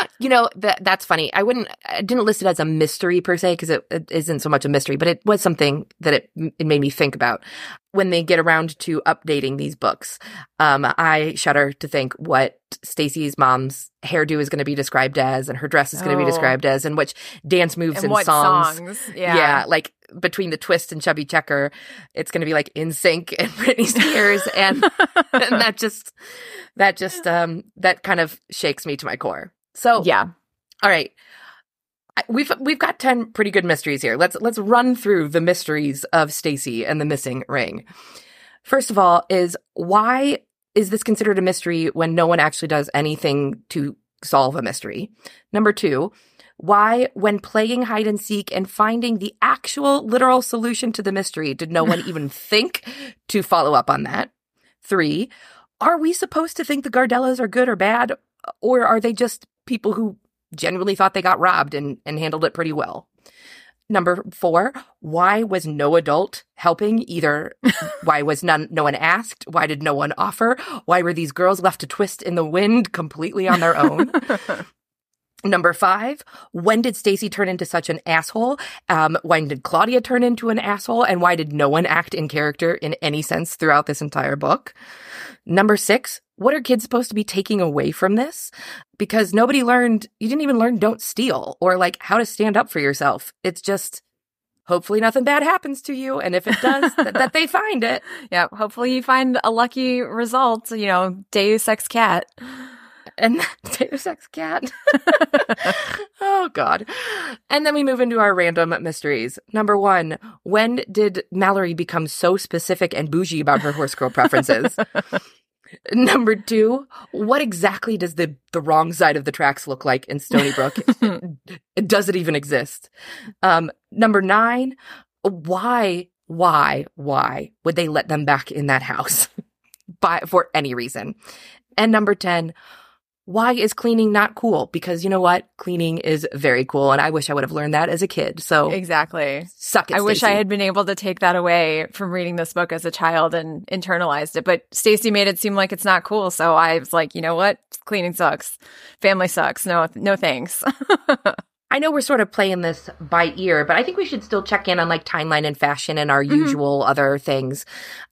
You know that that's funny. I wouldn't. I didn't list it as a mystery per se because it, it isn't so much a mystery, but it was something that it it made me think about when they get around to updating these books. Um, I shudder to think what Stacey's mom's hairdo is going to be described as, and her dress is going to be Oh. described as, and which dance moves and and, songs. songs? Yeah. Yeah. like between the twist and chubby checker, it's going to be like NSYNC and Britney Spears, and and that just that just um that kind of shakes me to my core. So yeah. all right. We've we've got 10 pretty good mysteries here. Let's let's run through the mysteries of Stacey and the missing ring. First of all is why is this considered a mystery when no one actually does anything to solve a mystery? Number 2, why when playing hide and seek and finding the actual literal solution to the mystery did no one even think to follow up on that? 3, are we supposed to think the Gardellas are good or bad or are they just people who genuinely thought they got robbed and, and handled it pretty well. Number four, why was no adult helping either? why was none, no one asked? Why did no one offer? Why were these girls left to twist in the wind completely on their own? Number five, when did Stacey turn into such an asshole? Um, when did Claudia turn into an asshole? And why did no one act in character in any sense throughout this entire book? Number six, what are kids supposed to be taking away from this? Because nobody learned, you didn't even learn don't steal or like how to stand up for yourself. It's just, hopefully nothing bad happens to you. And if it does, that, that they find it. Yeah. Hopefully you find a lucky result, you know, Deus Ex Cat. and Deus Ex Cat. oh God. And then we move into our random mysteries. Number one, when did Mallory become so specific and bougie about her horse girl preferences? Number two, what exactly does the the wrong side of the tracks look like in Stoneybrook? does it even exist? Um, number nine, why, why, why would they let them back in that house? By for any reason. And number ten, why is cleaning not cool? Because you know what? Cleaning is very cool. And I wish I would have learned that as a kid. So exactly. Suck it. I wish I had been able to take that away from reading this book as a child and internalized it. But Stacey made it seem like it's not cool. So I was like, you know what? Cleaning sucks. Family sucks. No, no thanks. I know we're sort of playing this by ear, but I think we should still check in on like timeline and fashion and our mm-hmm. usual other things.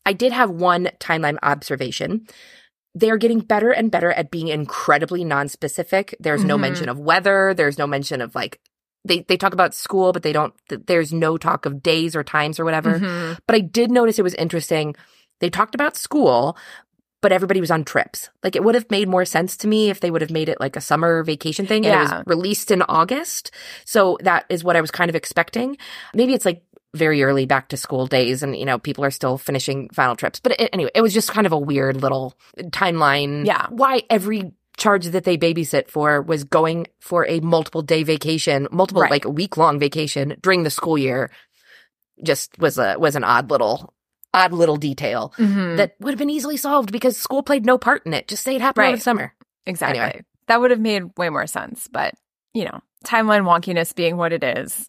I did have one timeline observation they're getting better and better at being incredibly non-specific. There's mm-hmm. no mention of weather. There's no mention of like they they talk about school, but they don't. There's no talk of days or times or whatever. Mm-hmm. But I did notice it was interesting. They talked about school, but everybody was on trips. Like it would have made more sense to me if they would have made it like a summer vacation thing. And yeah. it was released in August. So that is what I was kind of expecting. Maybe it's like very early back to school days and you know people are still finishing final trips but it, anyway it was just kind of a weird little timeline yeah why every charge that they babysit for was going for a multiple day vacation multiple right. like week long vacation during the school year just was a was an odd little odd little detail mm-hmm. that would have been easily solved because school played no part in it just say it happened right. over the summer exactly anyway. that would have made way more sense but you know timeline wonkiness being what it is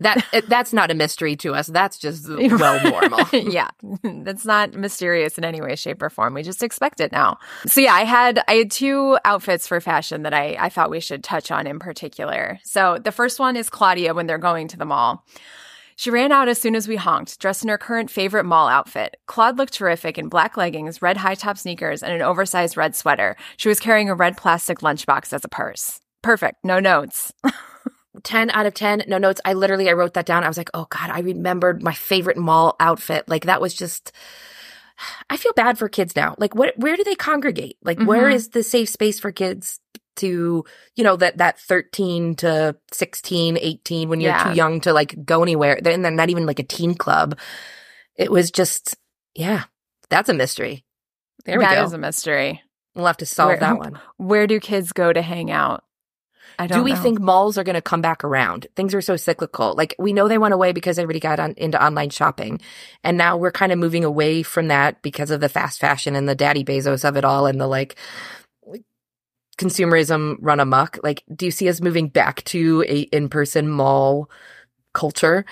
that uh, that's not a mystery to us. That's just well normal. yeah, that's not mysterious in any way, shape, or form. We just expect it now. So yeah, I had I had two outfits for fashion that I I thought we should touch on in particular. So the first one is Claudia when they're going to the mall. She ran out as soon as we honked, dressed in her current favorite mall outfit. Claude looked terrific in black leggings, red high top sneakers, and an oversized red sweater. She was carrying a red plastic lunchbox as a purse. Perfect. No notes. 10 out of 10 no notes. I literally i wrote that down. I was like oh god i remembered my favorite mall outfit. Like that was just i feel bad for kids now. Like what where do they congregate? Like mm-hmm. where is the safe space for kids to you know that that 13 to 16 18 when you're yeah. too young to like go anywhere? And they're not even like a teen club. It was just yeah that's a mystery. There we go. that is a mystery. We'll have to solve where, that one. where do kids go to hang out do we know. think malls are going to come back around? Things are so cyclical. Like we know they went away because everybody got on, into online shopping. And now we're kind of moving away from that because of the fast fashion and the daddy Bezos of it all and the like consumerism run amok. Like, do you see us moving back to a in-person mall culture?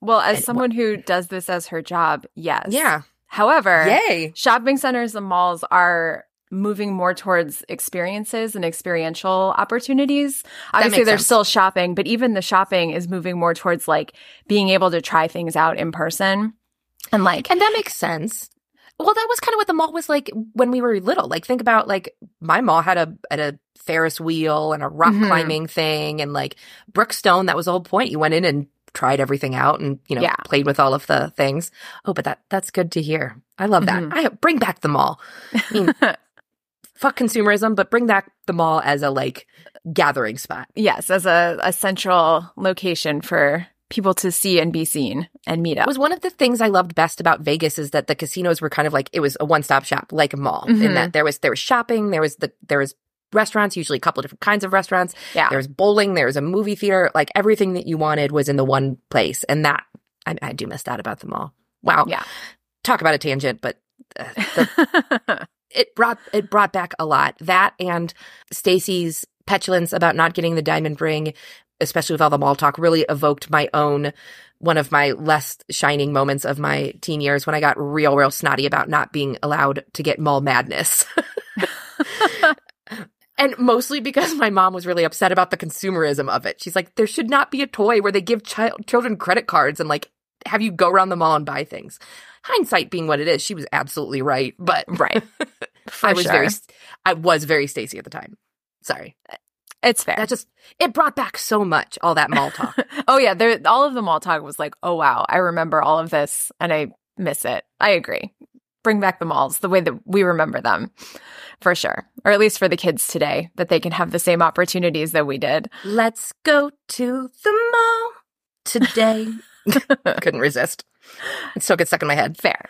Well, as and someone who does this as her job, yes. Yeah. However, Yay. shopping centers and malls are moving more towards experiences and experiential opportunities. Obviously, they're sense. still shopping, but even the shopping is moving more towards like being able to try things out in person. And like, and that makes sense. Well, that was kind of what the mall was like when we were little. Like, think about like my mall had a had a Ferris wheel and a rock mm-hmm. climbing thing, and like Brookstone. That was the whole point. You went in and tried everything out, and you know yeah. played with all of the things. Oh, but that that's good to hear. I love that. Mm-hmm. I bring back the mall. I mean, fuck consumerism, but bring back the mall as a like gathering spot. Yes, as a, a central location for people to see and be seen and meet up. It was one of the things I loved best about Vegas is that the casinos were kind of like it was a one-stop shop, like a mall. Mm-hmm. In that there was there was shopping, there was the there was restaurants, usually a couple of different kinds of restaurants. Yeah. There was bowling, there was a movie theater, like everything that you wanted was in the one place. And that I, I do miss that about the mall. Wow. Yeah. Talk about a tangent, but uh, the, it brought it brought back a lot. That and Stacey's petulance about not getting the diamond ring, especially with all the mall talk, really evoked my own one of my less shining moments of my teen years when I got real, real snotty about not being allowed to get mall madness. and mostly because my mom was really upset about the consumerism of it. She's like, there should not be a toy where they give child children credit cards and like have you go around the mall and buy things. Hindsight being what it is, she was absolutely right. But right, I was sure. very, I was very Stacey at the time. Sorry. It's fair. That just it brought back so much. All that mall talk. oh yeah, there. All of the mall talk was like, oh wow, I remember all of this, and I miss it. I agree. Bring back the malls the way that we remember them, for sure, or at least for the kids today, that they can have the same opportunities that we did. Let's go to the mall today. Couldn't resist. It still gets stuck in my head. Fair.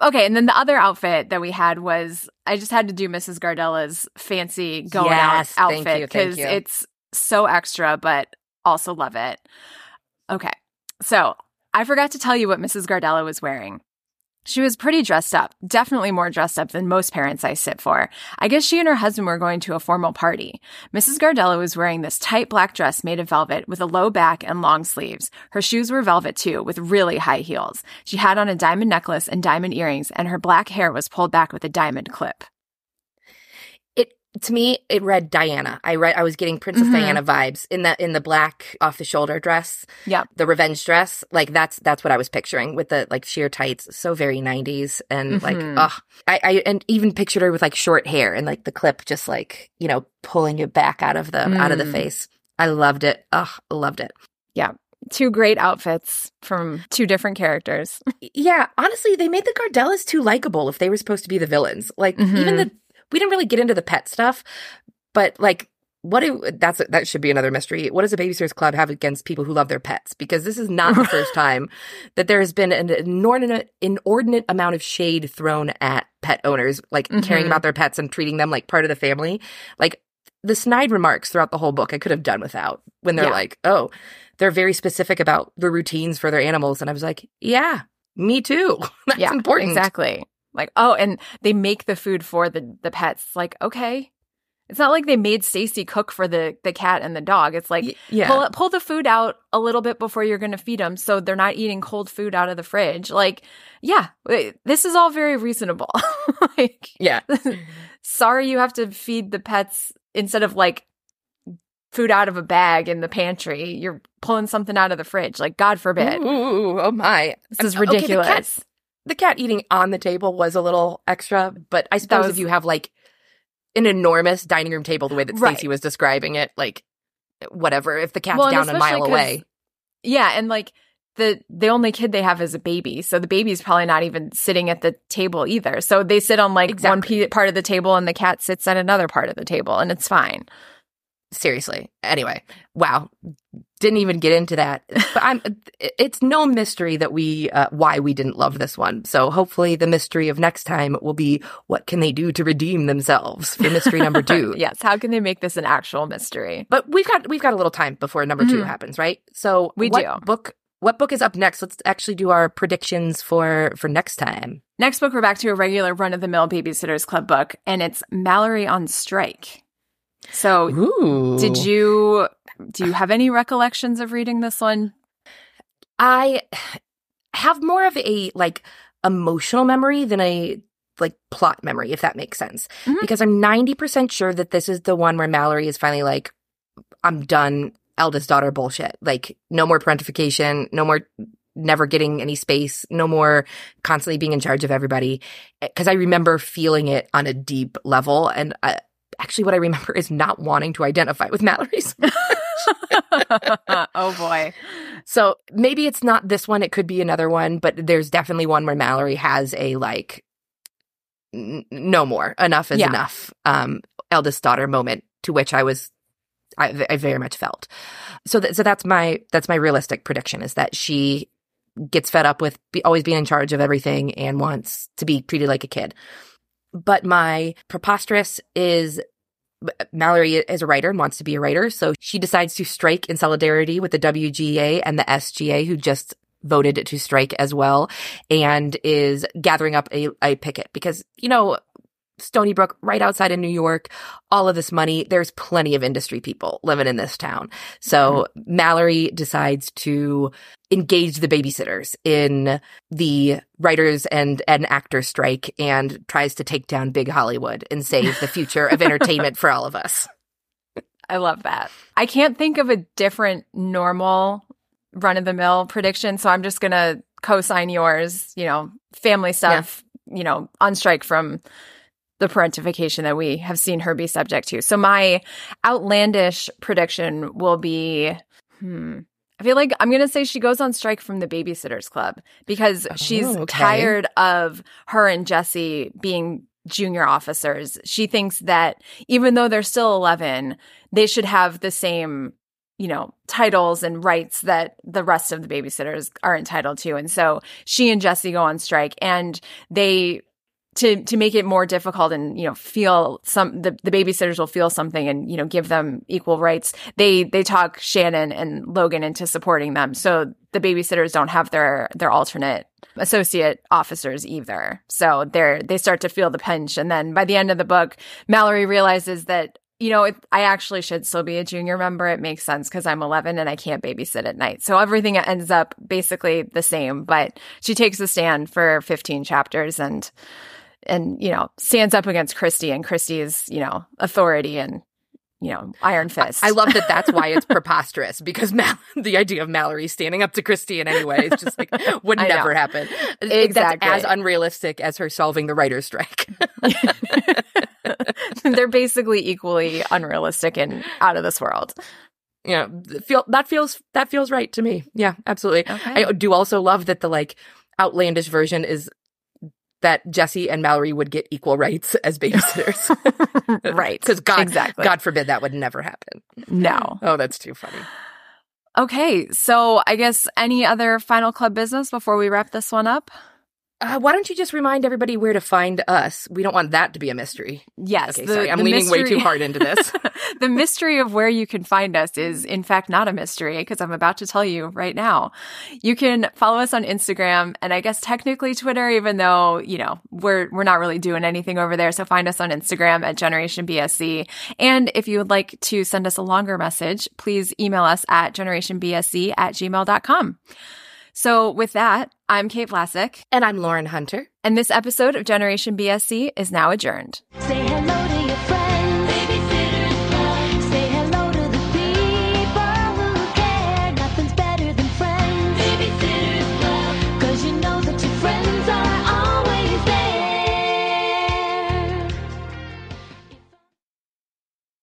Okay, and then the other outfit that we had was I just had to do Mrs. Gardella's fancy going yes, out outfit because it's so extra, but also love it. Okay, so I forgot to tell you what Mrs. Gardella was wearing. She was pretty dressed up, definitely more dressed up than most parents I sit for. I guess she and her husband were going to a formal party. Mrs. Gardella was wearing this tight black dress made of velvet with a low back and long sleeves. Her shoes were velvet too, with really high heels. She had on a diamond necklace and diamond earrings, and her black hair was pulled back with a diamond clip to me it read Diana. I read I was getting Princess mm-hmm. Diana vibes in the in the black off the shoulder dress. Yeah. The revenge dress. Like that's that's what I was picturing with the like sheer tights. So very 90s and mm-hmm. like ugh. I, I and even pictured her with like short hair and like the clip just like, you know, pulling it back out of the mm. out of the mm. face. I loved it. Ugh, loved it. Yeah. Two great outfits from two different characters. yeah, honestly, they made the Gardellas too likable if they were supposed to be the villains. Like mm-hmm. even the we didn't really get into the pet stuff, but like what do, that's that should be another mystery. What does a babysitters club have against people who love their pets? Because this is not the first time that there has been an inordinate inordinate amount of shade thrown at pet owners, like mm-hmm. caring about their pets and treating them like part of the family. Like the snide remarks throughout the whole book, I could have done without when they're yeah. like, "Oh, they're very specific about the routines for their animals," and I was like, "Yeah, me too. That's yeah, important." Exactly. Like, oh, and they make the food for the the pets. Like, okay. It's not like they made Stacey cook for the the cat and the dog. It's like yeah. pull pull the food out a little bit before you're going to feed them so they're not eating cold food out of the fridge. Like, yeah, uh, this is all very reasonable. like, yeah. sorry you have to feed the pets instead of like food out of a bag in the pantry. You're pulling something out of the fridge. Like, God forbid. Ooh, oh my. This is ridiculous. Okay, the cat eating on the table was a little extra, but I suppose was, if you have like an enormous dining room table, the way that right. Stacey was describing it, like whatever, if the cat's well, down a mile away. Yeah, and like the the only kid they have is a baby, so the baby's probably not even sitting at the table either. So they sit on like exactly. one part of the table, and the cat sits at another part of the table, and it's fine. Seriously. Anyway, wow. Didn't even get into that. But I'm it's no mystery that we uh, why we didn't love this one. So hopefully the mystery of next time will be what can they do to redeem themselves for mystery number 2. yes, how can they make this an actual mystery? But we've got we've got a little time before number mm-hmm. 2 happens, right? So we what do. book what book is up next? Let's actually do our predictions for for next time. Next book we're back to a regular run of the mill babysitters club book and it's Mallory on strike. So, Ooh. did you do you have any recollections of reading this one? I have more of a like emotional memory than a like plot memory, if that makes sense. Mm-hmm. Because I'm 90% sure that this is the one where Mallory is finally like, I'm done eldest daughter bullshit. Like, no more parentification, no more never getting any space, no more constantly being in charge of everybody. Because I remember feeling it on a deep level. And I, actually what I remember is not wanting to identify with Mallory's. oh boy. So maybe it's not this one, it could be another one, but there's definitely one where Mallory has a like n- no more. Enough is yeah. enough. Um eldest daughter moment to which I was I, I very much felt. So th- so that's my that's my realistic prediction is that she gets fed up with be, always being in charge of everything and wants to be treated like a kid. But my preposterous is Mallory is a writer and wants to be a writer. So she decides to strike in solidarity with the WGA and the SGA, who just voted to strike as well, and is gathering up a, a picket because, you know, Stoneybrook, right outside of New York, all of this money. There's plenty of industry people living in this town. So mm-hmm. Mallory decides to engage the babysitters in the writers and an actor strike and tries to take down big Hollywood and save the future of entertainment for all of us. I love that. I can't think of a different normal run of the mill prediction, so I'm just going to co-sign yours, you know, family stuff, yeah. you know, on strike from the parentification that we have seen her be subject to. So my outlandish prediction will be hmm, I feel like I'm going to say she goes on strike from the Babysitters Club because she's oh, okay. tired of her and Jessi being junior officers. She thinks that even though they're still 11, they should have the same, you know, titles and rights that the rest of the babysitters are entitled to. And so she and Jessi go on strike and they to to make it more difficult and you know feel some the, the babysitters will feel something and you know give them equal rights they they talk shannon and logan into supporting them so the babysitters don't have their their alternate associate officers either so they're they start to feel the pinch and then by the end of the book mallory realizes that you know, it, I actually should still be a junior member. It makes sense because I'm 11 and I can't babysit at night. So everything ends up basically the same, but she takes a stand for 15 chapters and and you know stands up against Kristy and Kristy's you know authority and you know iron fist. I, I love that. That's why it's preposterous because Mal- the idea of Mallory standing up to Kristy in any way is just like would never happen. Exactly, that's as unrealistic as her solving the writer's strike. They're basically equally unrealistic and out of this world yeah feel that feels that feels right to me yeah absolutely okay. i do also love that the like outlandish version is that Jessi and Mallory would get equal rights as babysitters. right. Because God, exactly. God forbid that would never happen. No. Oh, that's too funny. Okay. So I guess any other final club business before we wrap this one up? Uh, why don't you just remind everybody where to find us? We don't want that to be a mystery. Yes. Okay, the, sorry. I'm leaning mystery, way too hard into this. the mystery of where you can find us is, in fact, not a mystery because I'm about to tell you right now. You can follow us on Instagram and I guess technically Twitter, even though, you know, we're, we're not really doing anything over there. So find us on Instagram at Generation BSC. And if you would like to send us a longer message, please email us at generationbsc at gmail.com. So with that, I'm Kate Vlasic. And I'm Lauren Hunter. And this episode of Generation BSC is now adjourned. Say hello